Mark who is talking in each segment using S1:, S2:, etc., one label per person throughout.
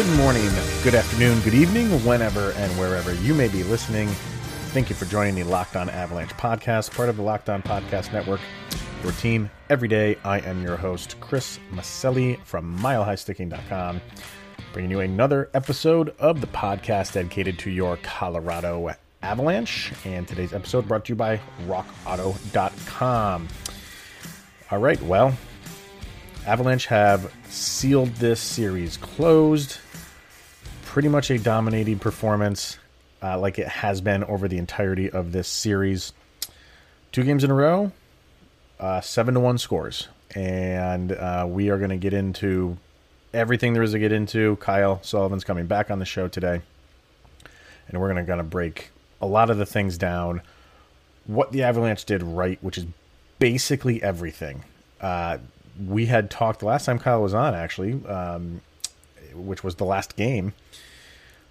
S1: Good morning, good afternoon, good evening, whenever and wherever you may be listening. Thank you for joining the Locked On Avalanche podcast, part of the Locked On Podcast Network. Your team every day. I am your host, Chris Maselli from MileHighSticking.com, bringing you another episode of the podcast dedicated to your Colorado Avalanche. And today's episode brought to you by RockAuto.com. All right, well, Avalanche have sealed this series closed. Pretty much a dominating performance, uh, like it has been over the entirety of this series. Two games in a row, uh, seven to one scores, and uh, we are going to get into everything there is to get into. Kyle Sullivan's coming back on the show today, and we're going to break a lot of the things down. What the Avalanche did right, which is basically everything. Uh, we had talked last time Kyle was on, actually, um, which was the last game,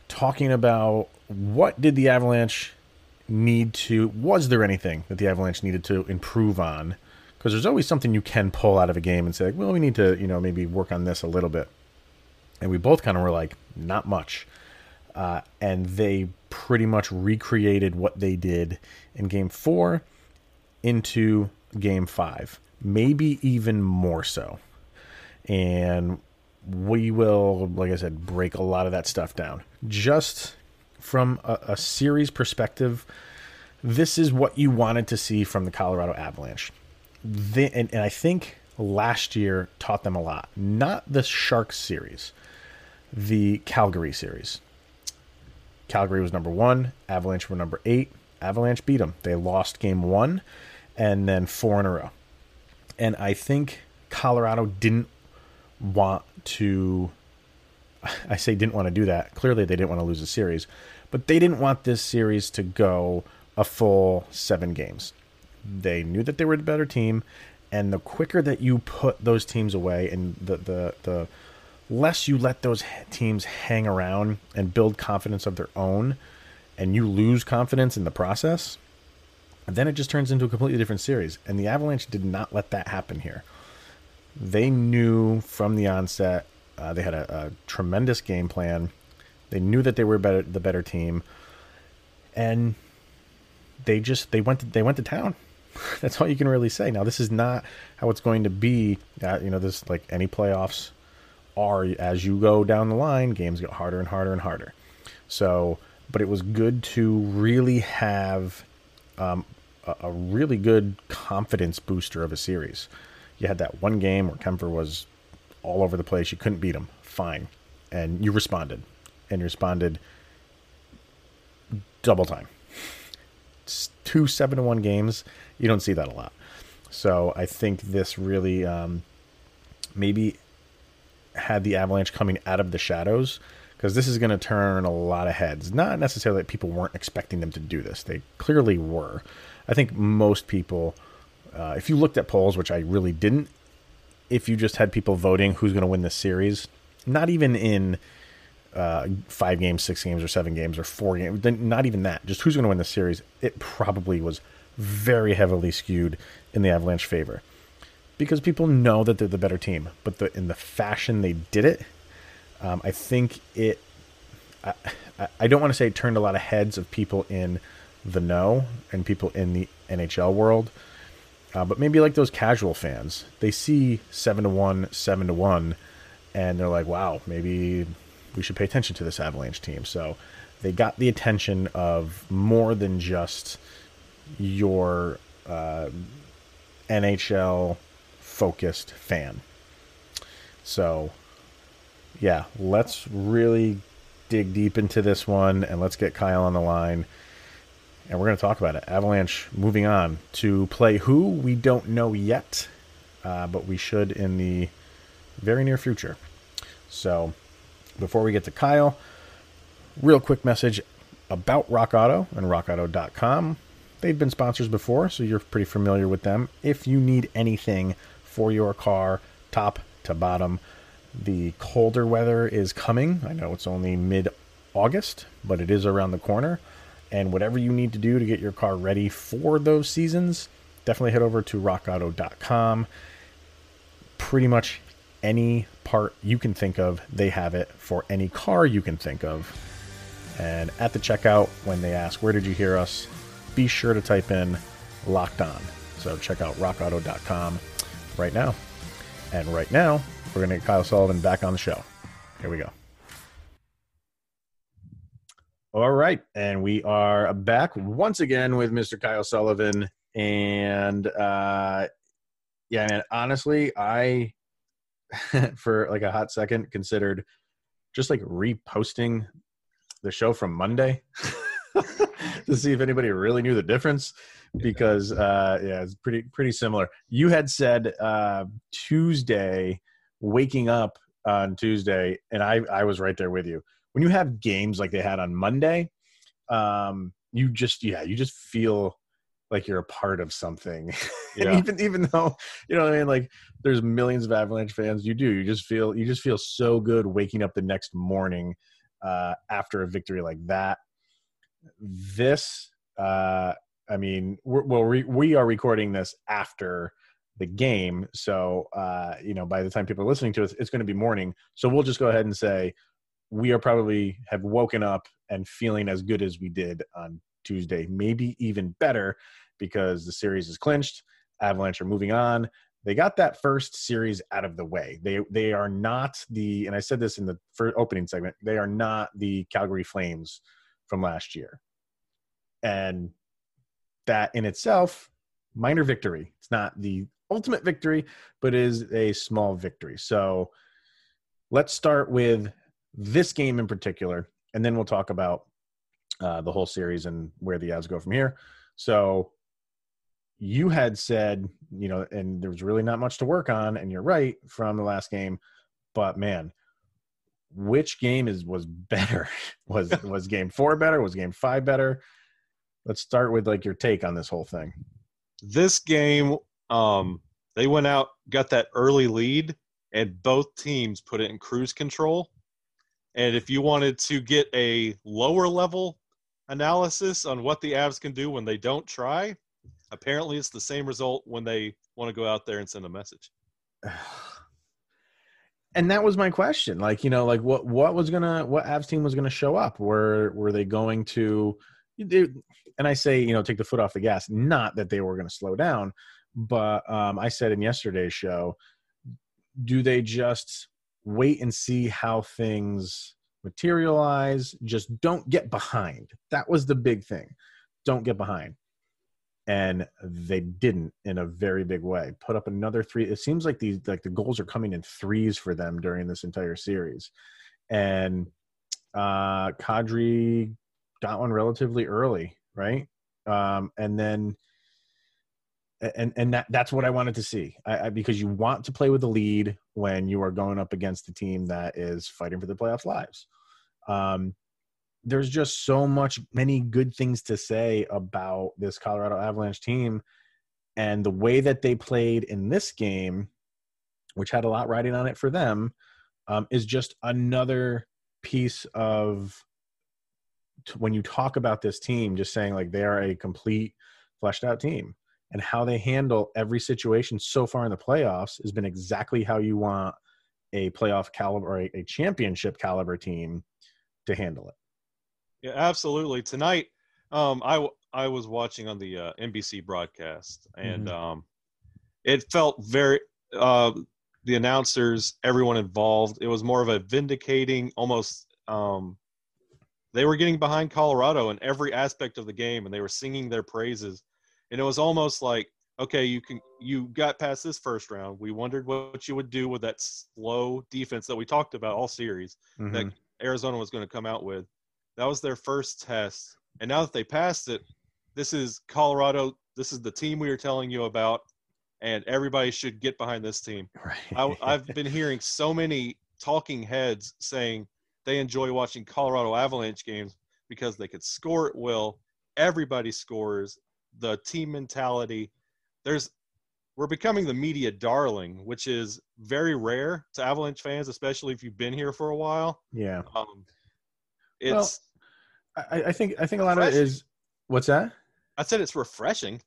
S1: talking about what did the Avalanche need to. Was there anything that the Avalanche needed to improve on? Because there's always something you can pull out of a game and say, well, we need to, you know, maybe work on this a little bit. And we both kind of were like, not much. Uh, and they pretty much recreated what they did in game four into game five maybe even more so. And we will, like I said, break a lot of that stuff down. Just from a, a series perspective, this is what you wanted to see from the Colorado Avalanche. and, and I think last year taught them a lot. Not the Sharks series, the Calgary series. Calgary was number one, Avalanche were number eight. Avalanche beat them. They lost game one and then four in a row and I think Colorado didn't want to. I say didn't want to do that. Clearly, they didn't want to lose the series, but they didn't want this series to go a full seven games. They knew that they were the better team, and the quicker that you put those teams away, and the the the less you let those teams hang around and build confidence of their own, and you lose confidence in the process, then it just turns into a completely different series. And the Avalanche did not let that happen here. They knew from the onset, uh, they had a, a, tremendous game plan. They knew that they were better, the better team, and they just they went to, they went to town. That's all you can really say. Now, this is not how it's going to be. Uh, you know, this like any playoffs are as you go down the line, games get harder and harder and harder. So, but it was good to really have um, a, really good confidence booster of a series. You had that one game where Kuemper was all over the place. You couldn't beat him. Fine. And you responded. And you responded double time. It's two seven to one games. You don't see that a lot. So I think this really um, maybe had the Avalanche coming out of the shadows because this is going to turn a lot of heads. Not necessarily that people weren't expecting them to do this; they clearly were. I think most people, uh, if you looked at polls, which I really didn't, if you just had people voting who's going to win this series, not even in uh, five games, six games, or seven games, or four games, not even that, just who's going to win the series, it probably was very heavily skewed in the Avalanche favor because people know that they're the better team, but the, in the fashion they did it, um, I think it. I, I don't want to say it turned a lot of heads of people in the know and people in the NHL world. Uh, but maybe like those casual fans, they see seven to one, seven to one, and they're like, "Wow, maybe we should pay attention to this Avalanche team." So they got the attention of more than just your uh, NHL focused fan. So, yeah, let's really dig deep into this one and let's get Kyle on the line and we're going to talk about it. Avalanche moving on to play who we don't know yet, uh, but we should in the very near future. So, before we get to Kyle, real quick message about Rock Auto and RockAuto.com. They've been sponsors before, so you're pretty familiar with them. If you need anything for your car, top to bottom, the colder weather is coming. I know it's only mid August, but it is around the corner. And whatever you need to do to get your car ready for those seasons, definitely head over to rockauto.com. Pretty much any part you can think of, they have it. For any car you can think of. And at the checkout, when they ask, Where did you hear us? be sure to type in locked on. So check out rockauto.com right now. And right now, we're going to get Kyle Sullivan back on the show. Here we go. All right. And we are back once again with Mr. Kyle Sullivan. And uh, yeah, man, honestly, I, for like a hot second, considered just like reposting the show from Monday to see if anybody really knew the difference because uh yeah it's pretty pretty similar you had said uh tuesday waking up on tuesday and i i was right there with you when you have games like they had on monday um you just yeah you just feel like you're a part of something. Yeah. even even though you know what i mean? Like there's millions of avalanche fans you do. You just feel you just feel so good waking up the next morning uh after a victory like that. This uh i mean we're, well we, we are recording this after the game. So uh you know by the time people are listening to us it's going to be morning. So we'll just go ahead and say we are probably have woken up and feeling as good as we did on tuesday maybe even better because the series is clinched avalanche are moving on they got that first series out of the way they they are not the and i said this in the first opening segment they are not the calgary flames from last year. And that in itself, minor victory. It's not the ultimate victory, but is a small victory. So let's start with this game in particular, and then we'll talk about uh, the whole series and where the Avs go from here. So you had said, you know, and there was really not much to work on, and you're right from the last game, but man, which game is was better? was was game four better? Was game five better? Let's start with like your take on this whole thing.
S2: This game, um, they went out, got that early lead, and both teams put it in cruise control. And if you wanted to get a lower level analysis on what the Avs can do when they don't try, apparently it's the same result when they want to go out there and send a message.
S1: and that was my question like you know like what what was gonna what avs team was gonna show up were were they going to and i say you know take the foot off the gas not that they were gonna slow down but um, i said in yesterday's show do they just wait and see how things materialize just don't get behind that was the big thing don't get behind and they didn't in a very big way. Put up another three. It seems like these like the goals are coming in threes for them during this entire series, and uh, Kadri got one relatively early, right? Um, and then and and that that's what I wanted to see I, I, because you want to play with the lead when you are going up against a team that is fighting for the playoffs lives. Um, there's just so much many good things to say about this Colorado Avalanche team and the way that they played in this game, which had a lot riding on it for them, um, is just another piece of when you talk about this team, just saying like they are a complete fleshed out team and how they handle every situation so far in the playoffs has been exactly how you want a playoff caliber or a, a championship caliber team to handle it.
S2: Yeah, absolutely. Tonight, um, I I was watching on the uh, NBC broadcast, and mm-hmm. um, it felt very uh, the announcers, everyone involved. It was more of a vindicating, almost. Um, they were getting behind Colorado in every aspect of the game, and they were singing their praises. And it was almost like, okay, you can you got past this first round. We wondered what you would do with that slow defense that we talked about all series mm-hmm. that Arizona was going to come out with that was their first test. And now that they passed it, this is Colorado. This is the team we were telling you about, and everybody should get behind this team. Right. I, have been hearing so many talking heads saying they enjoy watching Colorado Avalanche games because they could score at will. Everybody scores. The team mentality. There's we're becoming the media darling, which is very rare to Avalanche fans, especially if you've been here for a while.
S1: Yeah. Um,
S2: it's
S1: I, I think I think a lot of it is what's that?
S2: I said it's refreshing.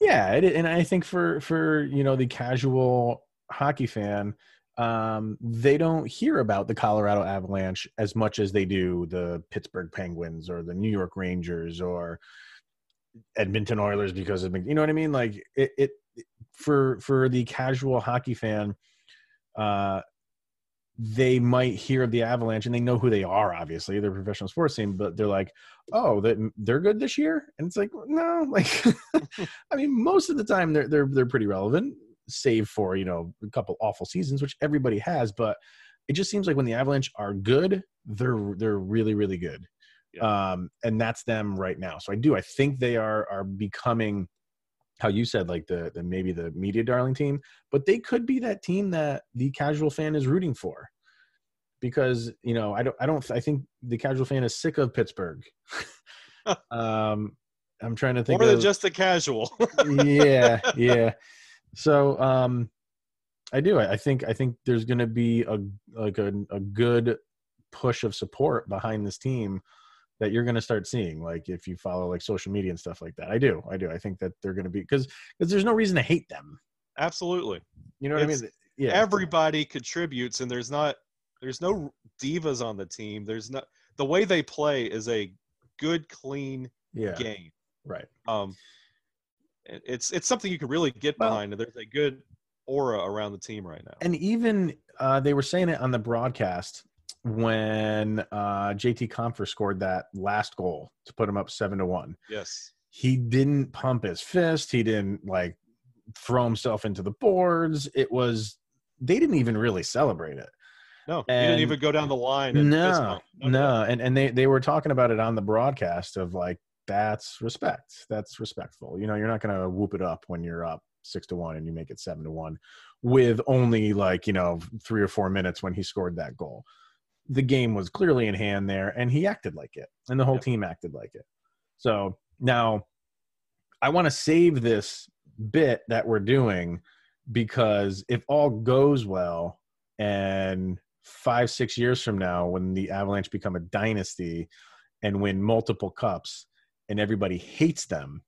S1: Yeah, it, and I think for for you know the casual hockey fan, um, they don't hear about the Colorado Avalanche as much as they do the Pittsburgh Penguins or the New York Rangers or Edmonton Oilers because of you know what I mean. Like it, it for for the casual hockey fan, uh, they might hear of the Avalanche and they know who they are. Obviously, they're a professional sports team, but they're like, "Oh, that they're good this year," and it's like, no, like, I mean, most of the time they're they're they're pretty relevant, save for you know a couple awful seasons, which everybody has. But it just seems like when the Avalanche are good, they're they're really really good, yeah. um, and that's them right now. So I do I think they are are becoming how you said like the the maybe the media darling team, but they could be that team that the casual fan is rooting for. Because, you know, I don't I don't I think the casual fan is sick of Pittsburgh. um I'm trying to think
S2: More
S1: of,
S2: than just the casual.
S1: yeah, yeah. So um I do. I think I think there's going to be a like a, a good push of support behind this team that you're going to start seeing like if you follow like social media and stuff like that. I do i do. I think that they're going to be because because there's no reason to hate them.
S2: Absolutely.
S1: You know what
S2: It's-
S1: i mean? Yeah.
S2: everybody contributes and there's not there's no divas on the team. There's not the way they play is a good clean
S1: yeah.
S2: game.
S1: Right.
S2: Um it's it's something you can really get behind and there's a good aura around the team right now.
S1: And even uh they were saying it on the broadcast when uh jt Compher scored that last goal to put him up seven to one.
S2: Yes.
S1: He didn't pump his fist. He didn't like throw himself into the boards. It was they didn't even really celebrate it.
S2: No he didn't even go down the line and
S1: no
S2: bump.
S1: No. And and they they were talking about it on the broadcast of like that's respect. That's respectful. You know you're not gonna whoop it up when you're up six to one and you make it seven to one with only like you know three or four minutes when he scored that goal the game was clearly in hand there and he acted like it and the whole
S2: Yep.
S1: team acted like it so now i want to save this bit that we're doing because if all goes well and five six years from now when the avalanche become a dynasty and win multiple cups and everybody hates them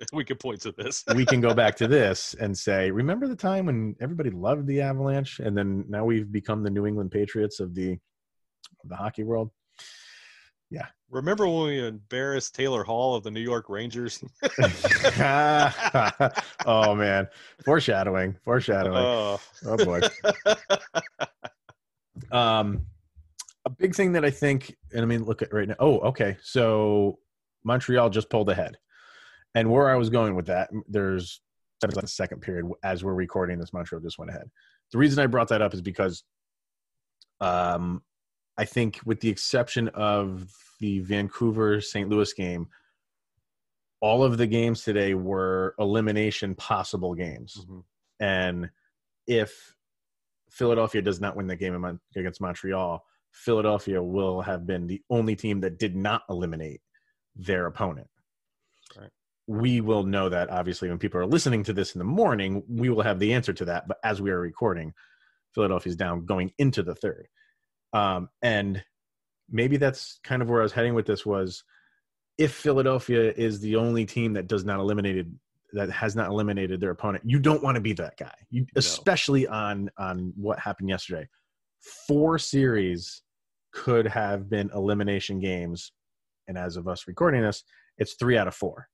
S2: we could point to this
S1: we can go back to this and say remember the time when everybody loved the avalanche and then now we've become the new england patriots of the of the hockey world. Yeah.
S2: remember when we embarrassed taylor hall of the new york rangers?
S1: Oh man. Foreshadowing. Foreshadowing.
S2: Oh.
S1: Oh boy. Um a big thing that i think and i mean look at right now. Oh okay. So montreal just pulled ahead. And where i was going with that there's seven the second period as we're recording this montreal just went ahead. The reason i brought that up is because um i think with the exception of the vancouver st louis game all of the games today were elimination possible games
S2: Mhm.
S1: and if Philadelphia does not win the game against Montreal, Philadelphia will have been the only team that did not eliminate their opponent.
S2: Right.
S1: We will know that obviously when people are listening to this in the morning, we will have the answer to that. But as we are recording, Philadelphia's down going into the third. Um, and maybe that's kind of where I was heading with this was if Philadelphia is the only team that does not eliminated that has not eliminated their opponent, you don't want to be that guy. You especially on on what happened yesterday. Four series could have been elimination games, and as of us recording this, it's three out of four,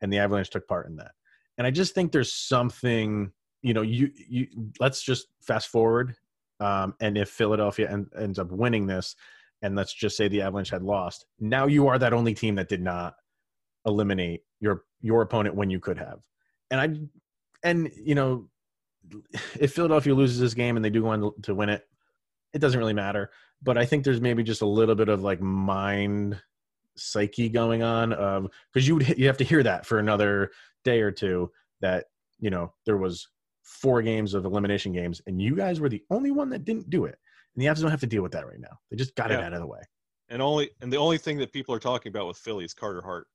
S1: and the Avalanche took part in that. And I just think there's something, you know, you you let's just fast forward, um, and if Philadelphia en- ends up winning this, and let's just say the Avalanche had lost, now you are that only team that did not eliminate your your opponent when you could have. And I and you know if Philadelphia loses this game and they do go on to win it, it doesn't really matter. But I think there's maybe just a little bit of like mind psyche going on of because you would you have to hear that for another day or two that you know there was four games of elimination games and you guys were the only one that didn't do it and the Avs don't have to deal with that right now. They just got it out of the way.
S2: and only and the only thing that people are talking about with Philly is Carter Hart.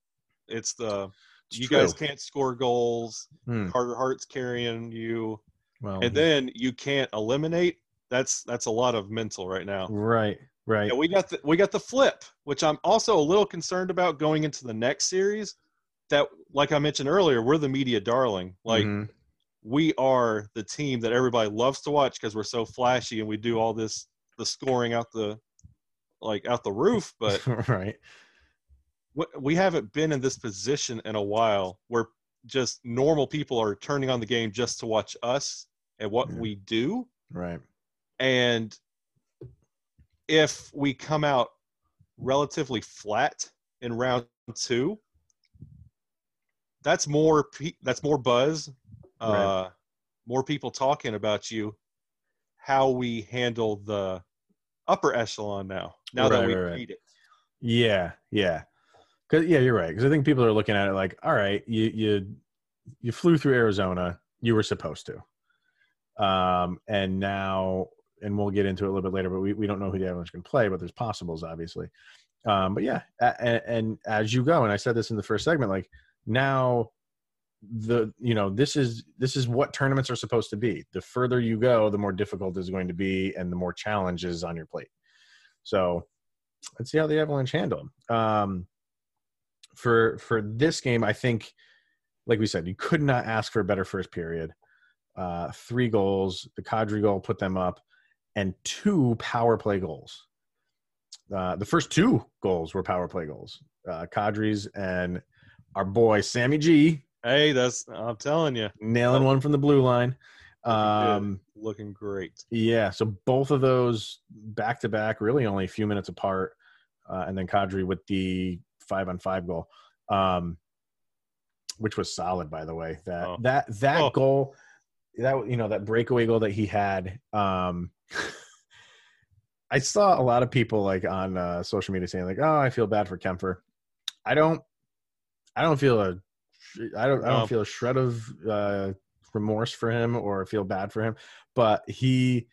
S2: It's the
S1: It's
S2: you
S1: true.
S2: guys can't score goals.
S1: Hmm.
S2: Carter Hart's carrying you,
S1: Well,
S2: and then you can't eliminate. That's that's a lot of mental right now.
S1: right, right.
S2: Yeah, we got the we got the flip, which I'm also a little concerned about going into the next series. That, like I mentioned earlier, we're the media darling. Like
S1: Mhm.
S2: We are the team that everybody loves to watch because we're so flashy and we do all this the scoring out the like out the roof. But
S1: right.
S2: we haven't been in this position in a while where just normal people are turning on the game just to watch us and what
S1: Yeah.
S2: we do.
S1: Right.
S2: And if we come out relatively flat in round two, that's more that's more buzz, uh,
S1: Right.
S2: more people talking about you, how we handle the upper echelon now. Now that
S1: Right,
S2: we
S1: right, right.
S2: it,
S1: Yeah, yeah. Cause yeah, you're right. Because I think people are looking at it like, all right, you you you flew through Arizona, you were supposed to, um, and now, and we'll get into it a little bit later, but we, we don't know who the Avalanche can play, but there's possibles, obviously. Um, but yeah, and, and as you go, and I said this in the first segment, like now, the you know this is this is what tournaments are supposed to be. The further you go, the more difficult it's going to be, and the more challenges on your plate. So let's see how the Avalanche handle. Um, for for this game, I think, like we said, you could not ask for a better first period. Uh, three goals, the Kadri goal put them up, and two power play goals. Uh, the first two goals were power play goals. Uh, Kadri's and our boy Sammy G
S2: hey, that's I'm telling you,
S1: nailing one from the blue line.
S2: Good.
S1: Um,
S2: looking great.
S1: yeah, so both of those back to back, really only a few minutes apart, uh, and then Kadri with the five on five goal, um, which was solid, by the way. That
S2: Oh.
S1: that that
S2: Oh.
S1: goal, that you know that breakaway goal that he had. Um, I saw a lot of people like on uh, social media saying like, "Oh, I feel bad for Kuemper." I don't. I don't feel a. I don't. I don't feel a shred of uh, remorse for him or feel bad for him. But he,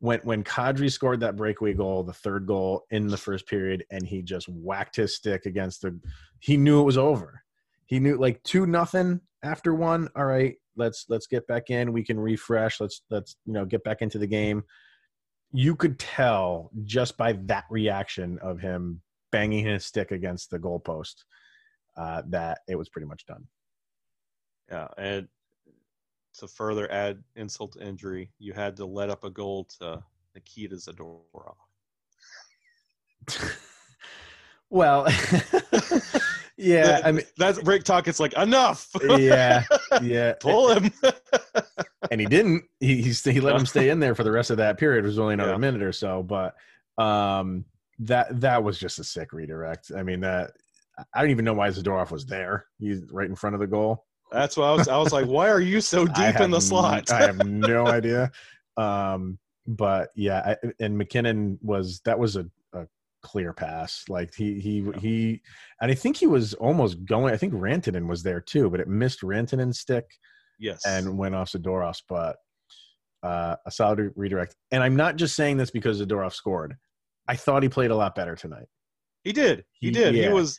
S1: when when Kadri scored that breakaway goal, the third goal in the first period, and he just whacked his stick against the. He knew it was over. He knew like two nothing after one. All right, let's let's get back in. We can refresh. Let's let's you know get back into the game. You could tell just by that reaction of him banging his stick against the goalpost uh, that it was pretty much done.
S2: Yeah, and to further add insult to injury, you had to let up a goal to Nikita Zadorov.
S1: well, yeah, I mean,
S2: that's break talk. It's like enough.
S1: yeah, yeah,
S2: Pull him.
S1: and he didn't. He he, st- he let him stay in there for the rest of that period. It was only another
S2: Yeah.
S1: minute or so, but um, that that was just a sick redirect. I mean, that I don't even know why Zadorov was there. He's right in front of the goal.
S2: That's why I was. I was like, why are you so deep in the slot?
S1: I have no idea. Um, but yeah, I, and MacKinnon was that was a, a clear pass. Like he he
S2: Yeah.
S1: he, and I think he was almost going. I think Rantanen was there too, but it missed Rantanen's stick
S2: yes.
S1: and went off Zadorov's. But uh, a solid re- redirect. And I'm not just saying this because Zadorov scored. I thought he played a lot better tonight.
S2: he did. He,
S1: He-
S2: did.
S1: yeah.
S2: He was.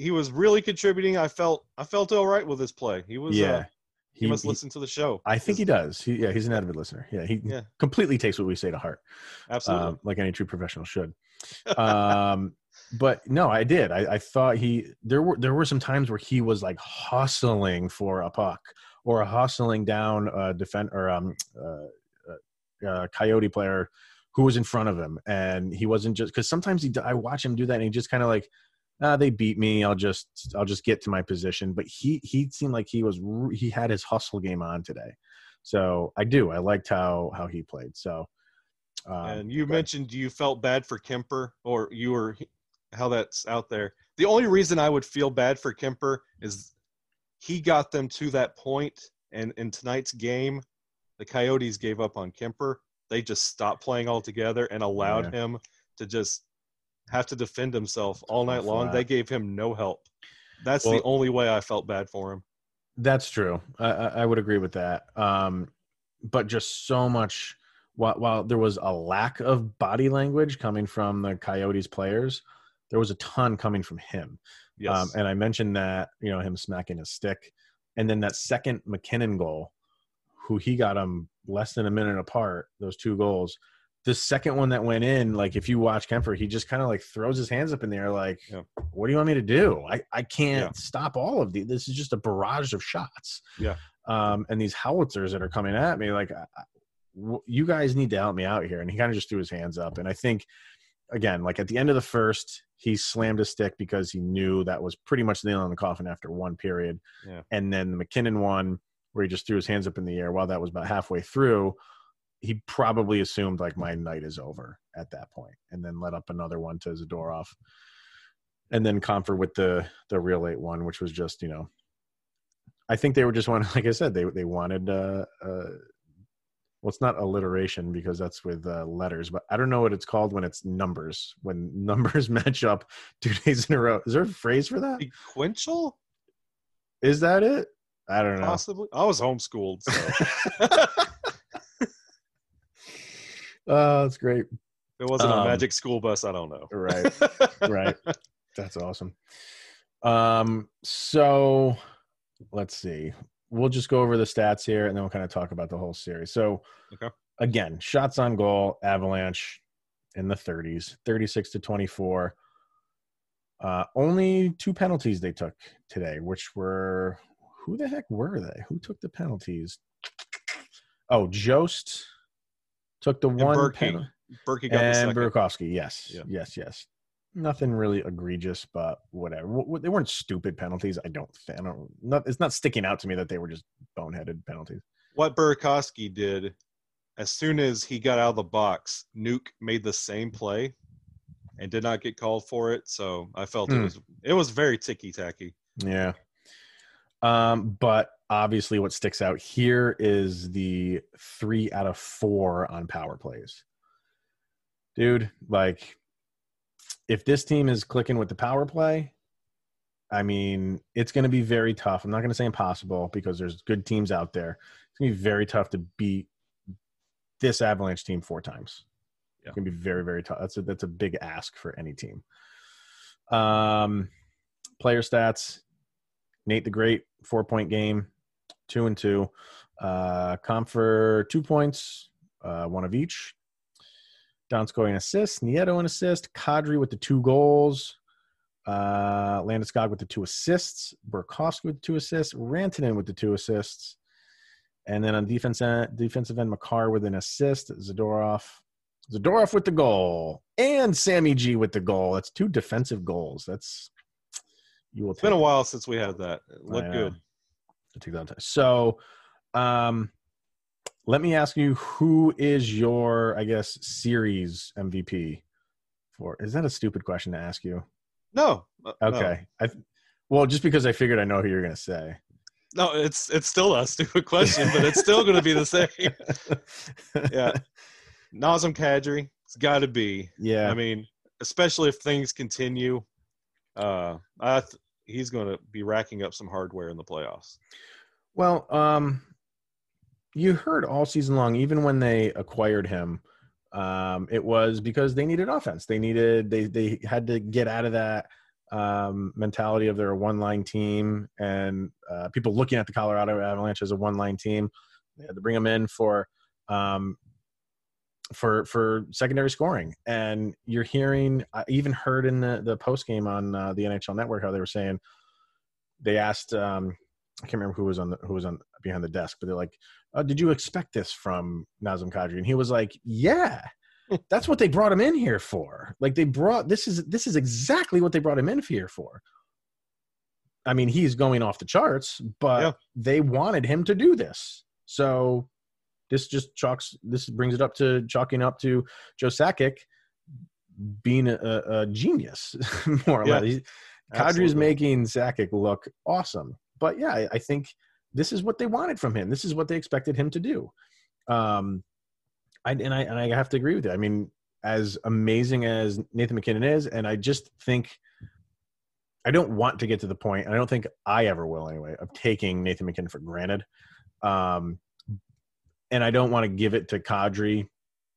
S2: He was really contributing. I felt. I felt all right with his play. He was.
S1: yeah,
S2: Uh, he, must listen to the show.
S1: I think he does. He, yeah, he's an avid listener. Yeah, he
S2: Yeah.
S1: completely takes what we say to heart.
S2: Absolutely.
S1: um, like any true professional should. Um, but no, I did. I, I thought he there were there were some times where he was like hustling for a puck or a hustling down a defend or um uh, uh, uh, coyote player who was in front of him, and he wasn't just because sometimes he I watch him do that and he just kind of like. Ah, they beat me. I'll just I'll just get to my position. But he he seemed like he was he had his hustle game on today, so I do I liked how how he played. So um,
S2: and you
S1: but-
S2: mentioned you felt bad for Kuemper, or you were how that's out there. The only reason I would feel bad for Kuemper is he got them to that point, and in tonight's game, the Coyotes gave up on Kuemper. They just stopped playing altogether and allowed him to just have to defend himself all night long.
S1: flat.
S2: They gave him no help. That's the only way I felt bad for him.
S1: That's true. I, I I would agree with that. Um, but just so much. While, while there was a lack of body language coming from the Coyotes players, there was a ton coming from him.
S2: Yes.
S1: Um, and I mentioned that you know him smacking his stick, and then that second MacKinnon goal, who he got him less than a minute apart. Those two goals. The second one that went in, like if you watch Kuemper, he just kind of like throws his hands up in the air, like,
S2: Yeah.
S1: "What do you want me to do? I I can't
S2: Yeah.
S1: stop all of these. This is just a barrage of shots."
S2: Yeah.
S1: um, and these howitzers that are coming at me. Like, you guys need to help me out here. And he kind of just threw his hands up. And I think, again, like at the end of the first, he slammed a stick because he knew that was pretty much the nail in the coffin after one period.
S2: Yeah.
S1: And then the MacKinnon one, where he just threw his hands up in the air while that was about halfway through, he probably assumed like my night is over at that point, and then let up another one to Zadorov, and then Compher with the the real eight one, which was just you know, I think they were just wanting, like I said, they they wanted uh, uh well, it's not alliteration because that's with uh, letters, but I don't know what it's called when it's numbers. When numbers match up two days in a row, is there a phrase for that?
S2: Sequential?
S1: Is that it? I don't know.
S2: Possibly. I was homeschooled, so.
S1: oh, that's great.
S2: If it wasn't
S1: Um,
S2: a magic school bus, I don't know.
S1: Right. right. That's awesome. Um, so let's see. We'll just go over the stats here and then we'll kind of talk about the whole series. So
S2: Okay.
S1: again, shots on goal, Avalanche in the 30s, 36 to 24. Uh, only two penalties they took today, which were who the heck were they? Who took the penalties? Oh, Jost took the one
S2: Berkey
S1: penalty
S2: Berkey got the
S1: and
S2: second.
S1: Burakovsky, yes,
S2: Yeah.
S1: yes, yes. Nothing really egregious, but whatever. They weren't stupid penalties. I don't. I don't. Not, it's not sticking out to me that they were just boneheaded penalties.
S2: what Burakovsky did, as soon as he got out of the box, Nuke made the same play and did not get called for it. So I felt
S1: Hmm.
S2: it was it was very ticky tacky.
S1: Yeah. Um, but obviously, what sticks out here is the three out of four on power plays. Dude, like, if this team is clicking with the power play, I mean, it's going to be very tough. I'm not going to say impossible because there's good teams out there. It's going to be very tough to beat this Avalanche team four times.
S2: Yeah.
S1: It's going to be very, very tough. That's a, that's a big ask for any team. Um, player stats Nate the Great, four point game, two and two. Uh, Compher, two points, uh, one of each. Donskoy an assist, Nieto an assist, Kadri with the two goals, uh, Landeskog with the two assists, Burakovsky with the two assists, Rantanen with the two assists, and then on defense end, defensive end, Makar with an assist, Zadorov, Zadorov with the goal, and Sammy G with the goal. That's two defensive goals. That's you will
S2: It's been a while since we had that.
S1: Look
S2: good.
S1: Take that time. So, um, let me ask you, who is your, I guess, series MVP for? Is that a stupid question to ask you?
S2: No. uh, no.
S1: Okay, I, well, just because I figured I know who you're going to say.
S2: No, it's it's still a stupid question, but it's still going to be the same. Yeah. Nazem Kadri, it's got to be.
S1: yeah.
S2: I mean, especially if things continue, uh, I th- he's going to be racking up some hardware in the playoffs.
S1: Well, um, you heard all season long, even when they acquired him, um, it was because they needed offense. They needed they they had to get out of that um, mentality of they're one line team and uh, people looking at the Colorado Avalanche as a one line team. They had to bring him in for um, for for secondary scoring. And you're hearing, I even heard in the the post game on uh, the NHL Network how they were saying they asked. Um, I can't remember who was on the, who was on behind the desk, but they're like, uh, "Did you expect this from Nazem Kadri?" And he was like, "Yeah, that's what they brought him in here for. Like they brought this is this is exactly what they brought him in here for." I mean, he's going off the charts, but
S2: Yeah.
S1: they wanted him to do this. So this just chalks. This brings it up to chalking up to Joe Sakic being a, a, genius, more or
S2: Yeah.
S1: less. Kadri's making Sakic look awesome. But yeah, I, I think this is what they wanted from him. This is what they expected him to do. Um, I, and I and I have to agree with you. I mean, as amazing as Nathan MacKinnon is, and I just think I don't want to get to the point, and I don't think I ever will anyway, of taking Nathan MacKinnon for granted. Um, and I don't want to give it to Kadri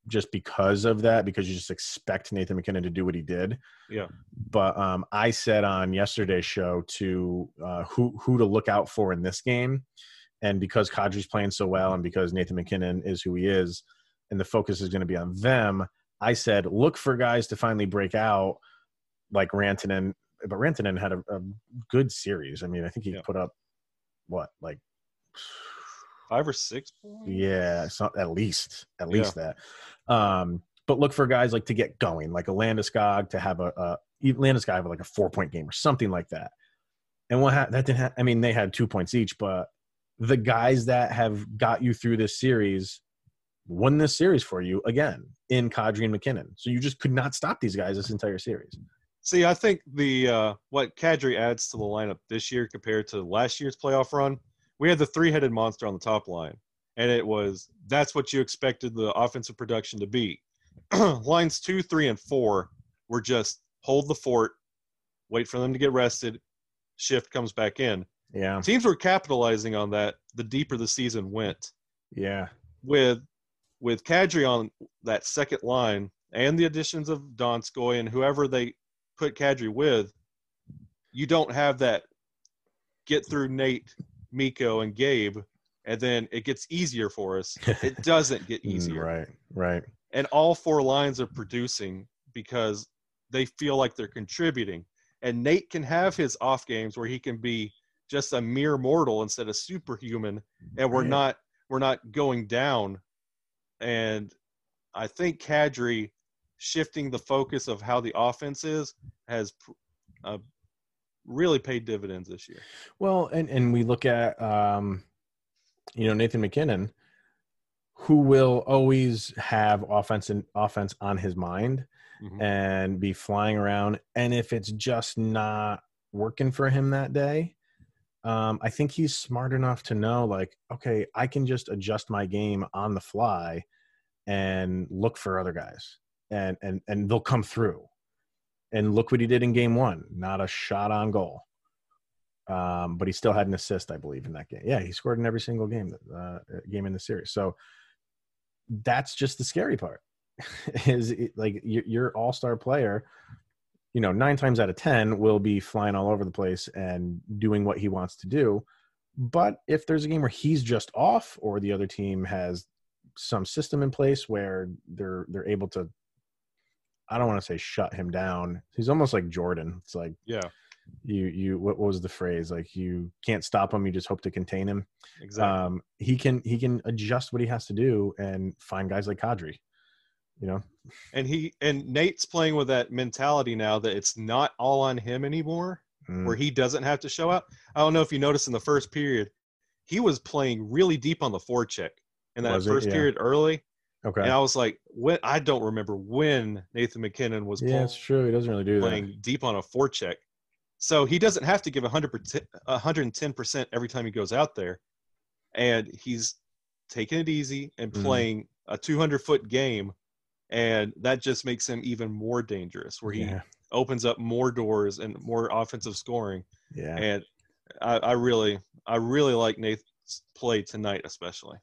S1: just because of that, because you just expect Nathan MacKinnon to do what he did.
S2: Yeah.
S1: But um, I said on yesterday's show to uh, who who to look out for in this game, and because Kadri's playing so well, and because Nathan MacKinnon is who he is, and the focus is going to be on them, I said look for guys to finally break out, like Rantanen. But Rantanen had a, a good series. I mean, I think he
S2: Yeah.
S1: put up what like
S2: five or six points.
S1: Yeah, so at least at least that. Um, but look for guys like to get going, like a Landeskog to have a, a Landeskog have like a four point game or something like that. And what ha- that didn't? Ha- I mean, they had two points each, but the guys that have got you through this series won this series for you again in Kadri and MacKinnon. So you just could not stop these guys this entire series.
S2: See, I think the uh, what Kadri adds to the lineup this year compared to last year's playoff run, we had the three-headed monster on the top line, and it was that's what you expected the offensive production to be. Lines two, three, and four were just hold the fort, wait for them to get rested, shift comes back in.
S1: Yeah,
S2: Teams were capitalizing on that the deeper the season went.
S1: yeah,
S2: With with Kadri on that second line and the additions of Donskoy and whoever they put Kadri with, you don't have that get through Nate, Mikko, and Gabe, and then it gets easier for us. It doesn't get
S1: Mm,
S2: easier.
S1: right, right.
S2: And all four lines are producing because they feel like they're contributing. And Nate can have his off games where he can be just a mere mortal instead of superhuman, and we're
S1: Right.
S2: not we're not going down. And I think Kadri shifting the focus of how the offense is has uh, really paid dividends this year.
S1: Well, and and we look at um, you know Nathan MacKinnon, who will always have offense and offense on his mind
S2: Mhm.
S1: and be flying around. And if it's just not working for him that day, um, I think he's smart enough to know, like, okay, I can just adjust my game on the fly and look for other guys, and and and they'll come through. And look what he did in game one. Not a shot on goal. Um, but he still had an assist, I believe, in that game. Yeah, he scored in every single game, uh, game in the series. So that's just the scary part. is it, like your, your all-star player, you know, nine times out of ten will be flying all over the place and doing what he wants to do. But if there's a game where he's just off, or the other team has some system in place where they're they're able to I don't want to say shut him down. He's almost like Jordan. It's like
S2: Yeah,
S1: you you what was the phrase? Like you can't stop him, you just hope to contain him.
S2: exactly.
S1: Um he can he can adjust what he has to do and find guys like Kadri. You know?
S2: and he and Nate's playing with that mentality now that it's not all on him anymore.
S1: Mm,
S2: where he doesn't have to show up. I don't know if you noticed in the first period, he was playing really deep on the forecheck in that
S1: Was
S2: first period early.
S1: Okay.
S2: And I was like, when I don't remember when Nathan MacKinnon was
S1: yeah, it's true. He doesn't really do that.
S2: playing deep on a forecheck. So he doesn't have to give 100%, 110% every time he goes out there. And he's taking it easy and
S1: Mhm.
S2: playing a 200 foot game. And that just makes him even more dangerous, where he
S1: Yeah.
S2: opens up more doors and more offensive scoring
S1: Yeah.
S2: and I, I really I really like Nathan's play tonight, especially.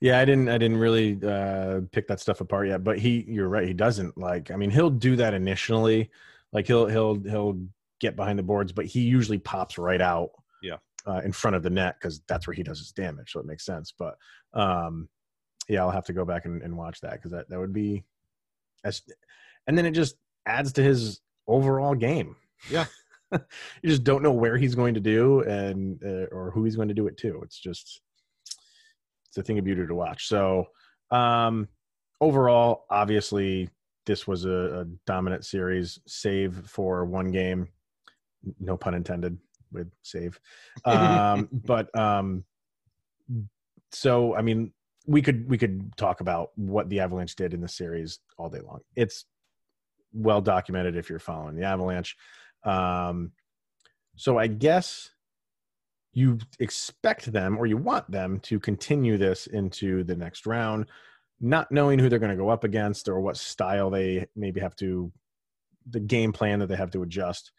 S1: Yeah, I didn't I didn't really uh pick that stuff apart yet, but he you're right, he doesn't like I mean, he'll do that initially. Like he'll he'll he'll get behind the boards, but he usually pops right out
S2: Yeah.
S1: uh, in front of the net cuz that's where he does his damage, so it makes sense. But um yeah, I'll have to go back and, and watch that cuz that that would be as and then it just adds to his overall game.
S2: Yeah.
S1: you just don't know where he's going to do and uh, or who he's going to do it to. It's just it's a thing of beauty to watch. So, um, overall, obviously, this was a, a dominant series, save for one game. No pun intended with save. Um, but um, so I mean, we could we could talk about what the Avalanche did in the series all day long. It's well documented if you're following the Avalanche. Um, so I guess you expect them or you want them to continue this into the next round, not knowing who they're going to go up against or what style they maybe have to, the game plan that they have to adjust.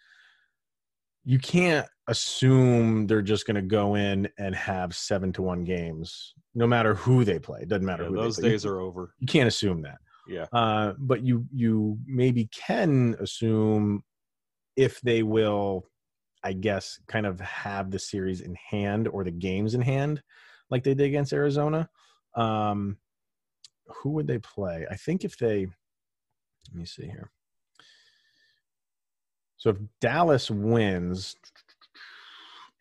S1: You can't assume they're just going to go in and have seven to one games, no matter who they play. It doesn't matter
S2: Yeah,
S1: who
S2: those
S1: they play.
S2: days are over.
S1: You can't assume that.
S2: Yeah.
S1: Uh, but you you maybe can assume if they will, I guess, kind of have the series in hand or the games in hand, like they did against Arizona. Um, who would they play? I think if they, let me see here. So if Dallas wins,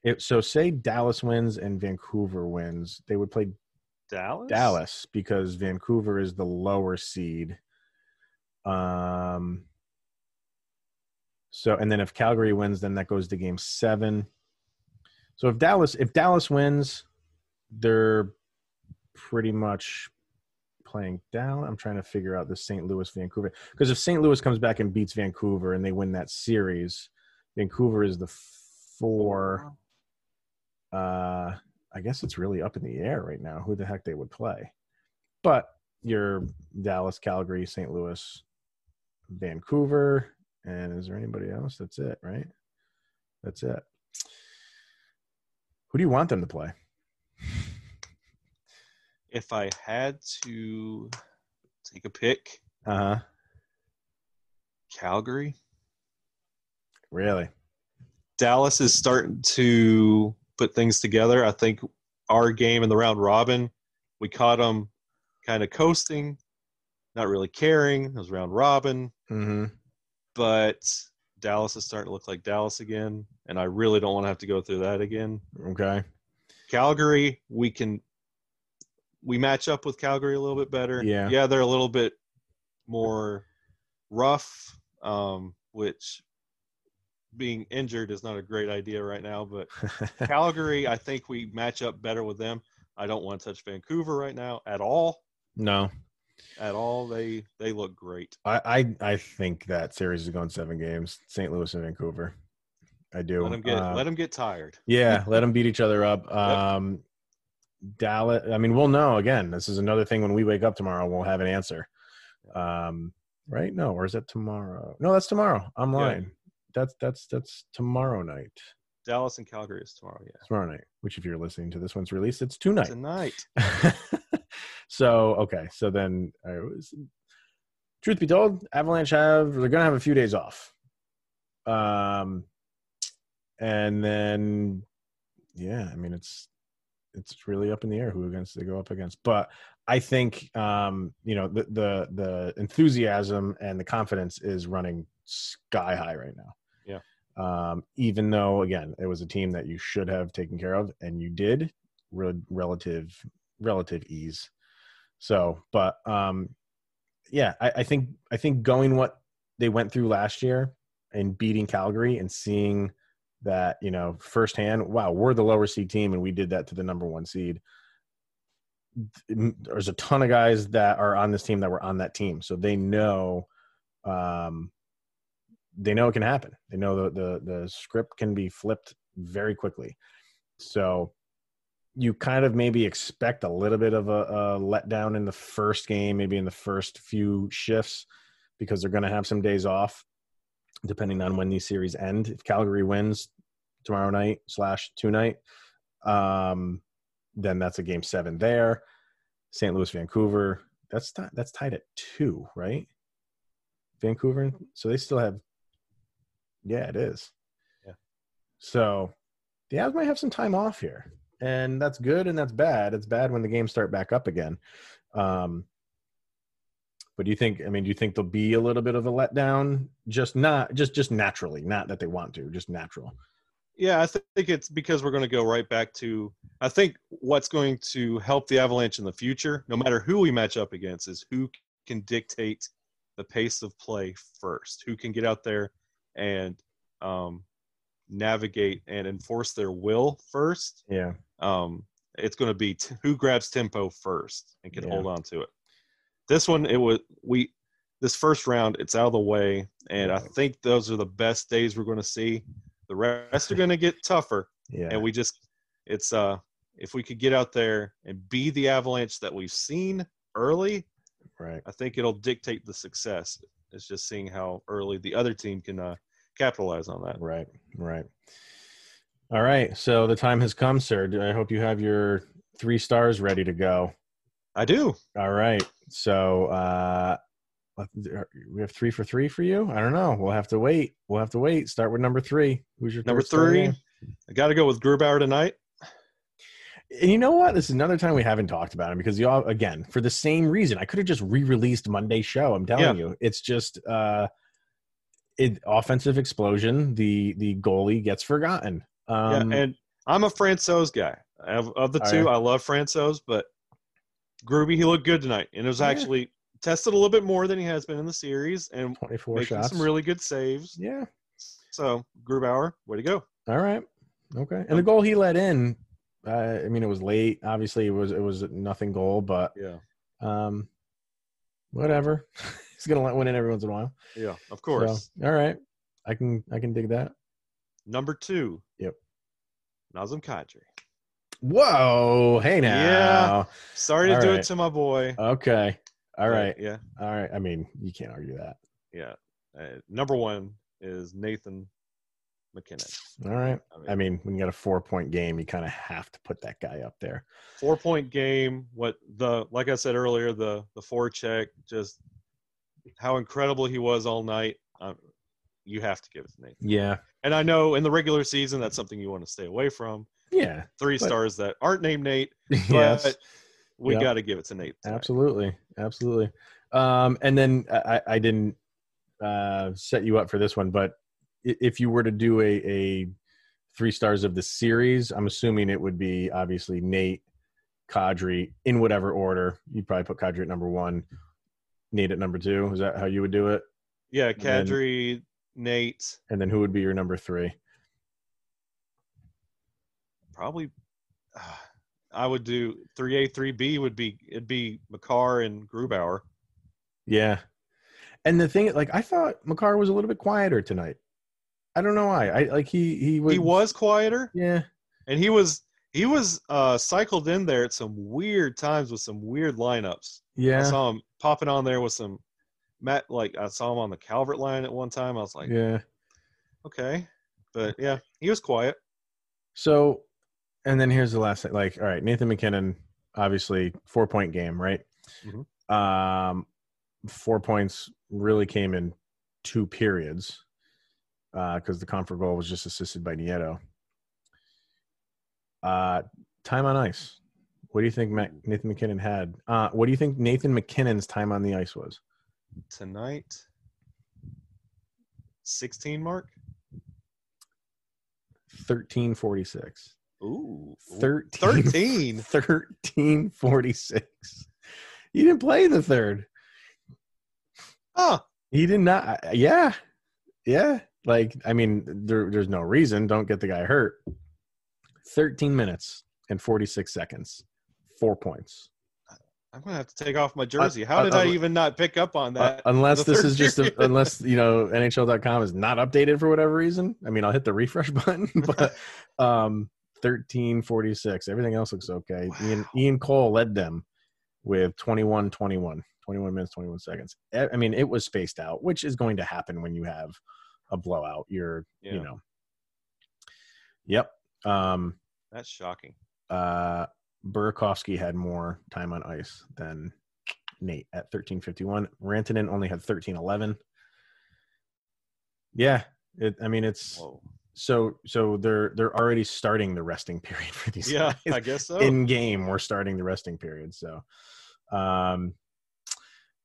S1: It, so say Dallas wins and Vancouver wins, they would play
S2: Dallas.
S1: Dallas because Vancouver is the lower seed. Um. So and then if Calgary wins, then that goes to game seven. So if Dallas if Dallas wins, they're pretty much playing down. I'm trying to figure out the St. Louis Vancouver because if St. Louis comes back and beats Vancouver and they win that series, Vancouver is the four. Uh, I guess it's really up in the air right now who the heck they would play. But you're Dallas, Calgary, St. Louis, Vancouver, and is there anybody else? That's it, right? That's it. Who do you want them to play?
S2: If I had to take a pick,
S1: Uh huh.
S2: Calgary.
S1: Really?
S2: Dallas is starting to put things together. I think our game in the round robin, we caught them kind of coasting, not really caring. It was round robin,
S1: Mm-hmm.
S2: But Dallas is starting to look like Dallas again, and I really don't want to have to go through that again.
S1: Okay.
S2: Calgary, we can we match up with Calgary a little bit better.
S1: Yeah.
S2: yeah, they're a little bit more rough, um, which being injured is not a great idea right now. But Calgary, I think we match up better with them. I don't want to touch Vancouver right now at all.
S1: no,
S2: At all, they they look great.
S1: I, I I think that series is going seven games. St. Louis and Vancouver. I do.
S2: Let them get
S1: Uh,
S2: let them get tired.
S1: Yeah, let them beat each other up. Um, Dallas. I mean, we'll know. Again, this is another thing. When we wake up tomorrow, we'll have an answer. Um, right? No, or is that tomorrow? No, that's tomorrow. I'm
S2: Yeah.
S1: lying. That's that's that's tomorrow night.
S2: Dallas and Calgary is tomorrow. Yeah,
S1: Tomorrow night. Which, if you're listening to this one's released, it's tonight.
S2: tonight.
S1: so okay, so then I was, truth be told, Avalanche have they're gonna have a few days off. Um, and then yeah, I mean it's it's really up in the air who against they go up against, but I think um, you know the the the enthusiasm and the confidence is running sky high right now.
S2: Yeah.
S1: Um, even though again it was a team that you should have taken care of and you did re- relative relative ease. So, but um, yeah, I, I think I think going what they went through last year and beating Calgary and seeing that you know firsthand, wow, we're the lower seed team and we did that to the number one seed. There's a ton of guys that are on this team that were on that team, so they know, um, they know it can happen. They know the the the script can be flipped very quickly. So you kind of maybe expect a little bit of a, a letdown in the first game, maybe in the first few shifts, because they're going to have some days off, depending on when these series end. If Calgary wins tomorrow night slash tonight, um, then that's a game seven there. St. Louis, Vancouver, that's ti- that's tied at two, right? Vancouver, so they still have. Yeah, it is.
S2: Yeah.
S1: So the Avs might have some time off here and that's good and that's bad. It's bad when the games start back up again. Um, but do you think? I mean, do you think there'll be a little bit of a letdown? Just not, just just naturally, not that they want to, just natural.
S2: Yeah, I think it's because we're going to go right back to. I think what's going to help the Avalanche in the future, no matter who we match up against, is who can dictate the pace of play first. Who can get out there and um, navigate and enforce their will first.
S1: Yeah,
S2: Um, it's going to be t- who grabs tempo first and can
S1: Yeah.
S2: hold on to it. This one, it was we. This first round, it's out of the way, and I think those are the best days we're going to see. The rest are going to get tougher,
S1: yeah,
S2: and we just it's uh if we could get out there and be the avalanche that we've seen early
S1: right.
S2: i think it'll dictate the success it's just seeing how early the other team can uh capitalize on that
S1: Right, right. All right. So the time has come, sir. I hope you have your three stars ready to go.
S2: i do
S1: All right. So uh we have three for three for you. I don't know. We'll have to wait. We'll have to wait. Start with number three. Who's your
S2: number three
S1: name?
S2: i gotta go with grubauer tonight
S1: And you know what? This is another time we haven't talked about him because y'all again for the same reason. I could have just re-released Monday's show. I'm telling you, it's just uh, it offensive explosion. The the goalie gets forgotten. Um,
S2: yeah and I'm a Francouz guy. Of, of the two, I love Francouz, but Groovy, he looked good tonight, and it was
S1: Yeah.
S2: actually tested a little bit more than he has been in the series, and
S1: 24
S2: making
S1: shots.
S2: some really good saves.
S1: yeah.
S2: So Grubauer, way to go!
S1: All right. Okay.
S2: Um,
S1: And the goal he let in, uh, I mean, it was late. Obviously, it was it was nothing goal, but
S2: Yeah,
S1: um, whatever. He's gonna let one in every once in a while.
S2: yeah, of course.
S1: So, all right. I can I can dig that.
S2: Number two.
S1: Yep.
S2: Nazem Kadri.
S1: Whoa. Hey now. Yeah.
S2: Sorry to
S1: All
S2: do
S1: right.
S2: it to my boy.
S1: Okay. All right.
S2: Yeah,
S1: All right. I mean, you can't argue that.
S2: yeah. Uh, number one is Nathan MacKinnon.
S1: All right.
S2: I mean,
S1: I mean, when you got a four point game, you kind of have to put that guy up there.
S2: four point game. What the like I said earlier, the the four check, just how incredible he was all night. Um, you have to give it to Nathan.
S1: Yeah.
S2: And I know in the regular season that's something you want to stay away from.
S1: Yeah.
S2: Three
S1: But-
S2: stars that aren't named Nate, but
S1: yes.
S2: we
S1: Yeah.
S2: got to give it to Nate. tonight.
S1: Absolutely, absolutely. Um, and then I, I- I didn't uh, set you up for this one, but if you were to do a, a three stars of the series, I'm assuming it would be obviously Nate, Kadri in whatever order. You'd probably put Kadri at number one, Nate at number two. Is that how you would do it?
S2: Yeah,
S1: then-
S2: Kadri, Nate,
S1: And then who would be your number three?
S2: probably. I would do three A, three B would be it'd be Makar and Grubauer.
S1: Yeah. And the thing, like, I thought Makar was a little bit quieter tonight. I don't know why. I like he he was.
S2: He was quieter,
S1: Yeah.
S2: and he was he was uh cycled in there at some weird times with some weird lineups.
S1: Yeah, I
S2: saw him popping on there with some Matt like I saw him on the Calvert line at one time. I was like,
S1: Yeah.
S2: okay. But yeah, he was quiet.
S1: So, and then here's the last thing. Like, all right, Nathan MacKinnon, obviously four point game, right?
S2: Mhm.
S1: Um, four points really came in two periods because the Compher goal was just assisted by Nieto. Uh, time on ice. What do you think Mac- Nathan MacKinnon had? Uh, what do you think Nathan MacKinnon's time on the ice was?
S2: Tonight 16 mark.
S1: Thirteen forty six.
S2: Ooh.
S1: Thirteen.
S2: 13.
S1: Thirteen forty six. He didn't play the third.
S2: Huh.
S1: He did not. Yeah, yeah. Like I mean, there, there's no reason. Don't get the guy hurt. Thirteen minutes and forty six seconds, four points.
S2: I'm gonna have to take off my jersey. How
S1: uh,
S2: did I
S1: uh,
S2: even not pick up on
S1: Uh,
S2: that?
S1: unless this is just a, unless you know NHL.com is not updated for whatever reason. I mean, I'll hit the refresh button, but um, thirteen forty six. Everything else looks okay. Ian
S2: Wow.
S1: Ian Cole led them with 21 21 21 minutes 21 seconds i I mean it was spaced out which is going to happen when you have a blowout you're
S2: Yeah.
S1: you know yep um
S2: That's shocking.
S1: uh burakovsky had more time on ice than nate at 1351 rantanen only had 1311 yeah it i mean it's
S2: Whoa.
S1: so so they're they're already starting the resting period for these
S2: Yeah,
S1: guys
S2: I guess so.
S1: in game we're starting the resting period so um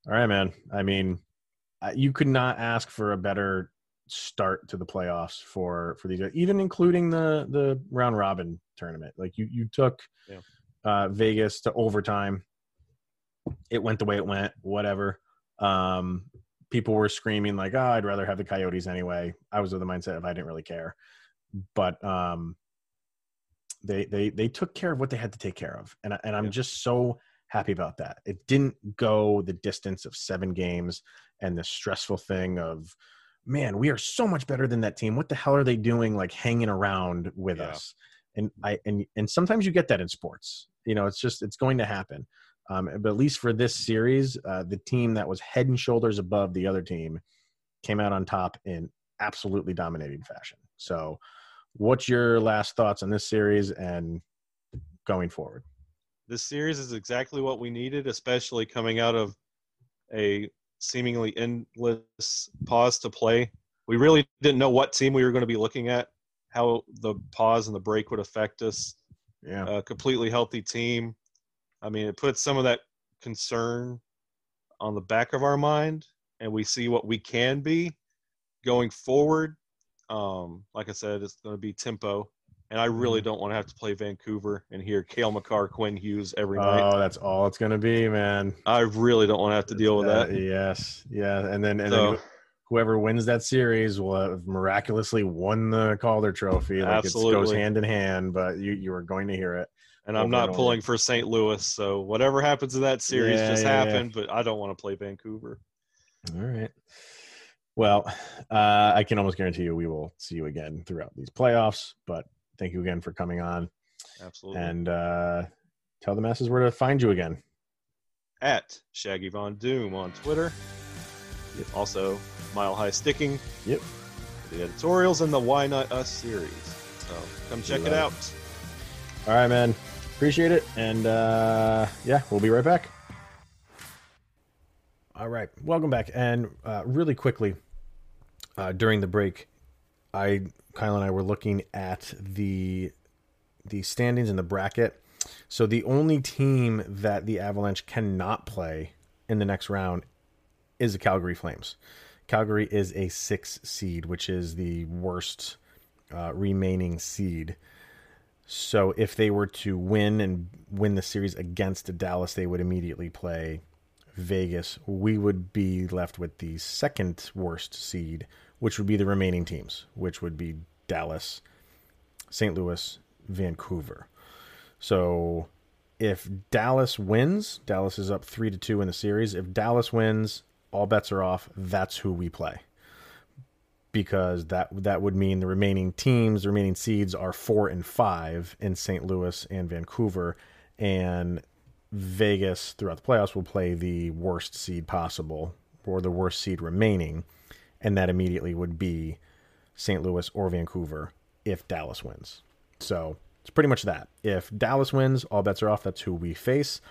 S1: all right man i mean you could not ask for a better start to the playoffs for for these even including the the round robin tournament like you you took
S2: Yeah.
S1: Uh vegas to overtime it went the way it went whatever um people were screaming like oh i'd rather have the coyotes anyway i was of the mindset of i didn't really care but um they they they took care of what they had to take care of and I- and I'm
S2: Yeah.
S1: just so happy about that. It didn't go the distance of 7 games and the stressful thing of man, we are so much better than that team. What the hell are they doing like hanging around with
S2: Yeah.
S1: us? And I and and sometimes you get that in sports. You know, it's just it's going to happen. Um, but at least for this series, uh, the team that was head and shoulders above the other team came out on top in absolutely dominating fashion. So, what's your last thoughts on this series and going forward?
S2: this series is exactly what we needed, especially coming out of a seemingly endless pause to play. We really didn't know what team we were going to be looking at, how the pause and the break would affect us.
S1: Yeah.
S2: A completely healthy team. I mean, it puts some of that concern on the back of our mind, and we see what we can be going forward. Um, like I said, it's going to be tempo and I really
S1: Mhm.
S2: don't want to have to play Vancouver and hear Cale Makar, Quinn Hughes every night.
S1: Oh, that's all it's gonna be, man.
S2: I really don't want to have to deal with
S1: Uh,
S2: that.
S1: yes, yeah, and then and
S2: So-
S1: then whoever wins that series will have miraculously won the Calder Trophy. Like it goes hand in hand, but you you are going to hear it.
S2: And I'm not pulling for St. Louis, so whatever happens in that series
S1: Yeah,
S2: just
S1: yeah, yeah.
S2: happened. But I don't want to play Vancouver.
S1: All right. Well, uh, I can almost guarantee you we will see you again throughout these playoffs. But thank you again for coming on,
S2: Absolutely.
S1: and uh, tell the masses where to find you again.
S2: At Shaggy Von Doom on Twitter. Also, Mile High Sticking.
S1: Yep.
S2: The editorials and the Why Not Us series. So come check it
S1: it.
S2: out.
S1: All right, man. Appreciate it. And uh, yeah, we'll be right back. All right. Welcome back. And uh, really quickly, uh, during the break, I, Kyle and I were looking at the the standings in the bracket. So the only team that the Avalanche cannot play in the next round is the Calgary Flames. Calgary is a six seed, which is the worst uh, remaining seed. So if they were to win and win the series against Dallas, they would immediately play Vegas. We would be left with the second worst seed, which would be the remaining teams, which would be Dallas, St. Louis, Vancouver. So if Dallas wins, Dallas is up 3 to 2 in the series. If Dallas wins, all bets are off. That's who we play because that that would mean the remaining teams, the remaining seeds are four and five in St. Louis and Vancouver, and Vegas throughout the playoffs will play the worst seed possible or the worst seed remaining, and that immediately would be St. Louis or Vancouver if Dallas wins. So it's pretty much that. If Dallas wins, all bets are off. That's who we face.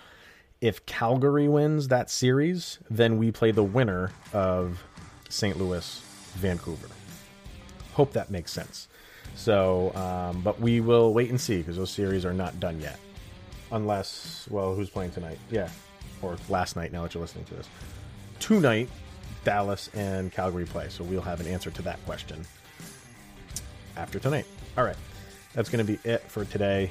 S1: If Calgary wins that series, then we play the winner of St. Louis, Vancouver. Hope that makes sense. So, um, but we will wait and see because those series are not done yet. Unless, well, who's playing tonight? Yeah, or last night. Now that you're listening to this, tonight, Dallas and Calgary play. So we'll have an answer to that question after tonight. All right, that's going to be it for today.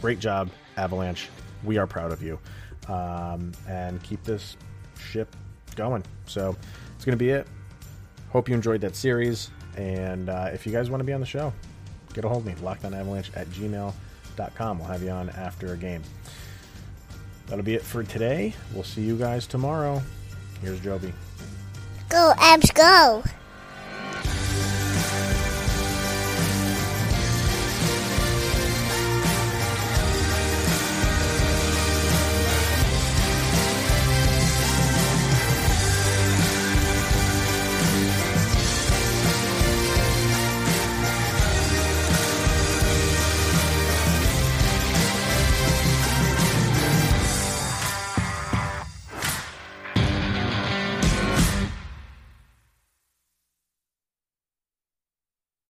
S1: Great job, Avalanche. We are proud of you, um, and keep this ship going. So it's going to be it. Hope you enjoyed that series. And uh, if you guys want to be on the show, get a hold of me, lockedonavalanche at gmail.com. We'll have you on after a game. That'll be it for today. We'll see you guys tomorrow. Here's Joby.
S3: Go, Avs, go.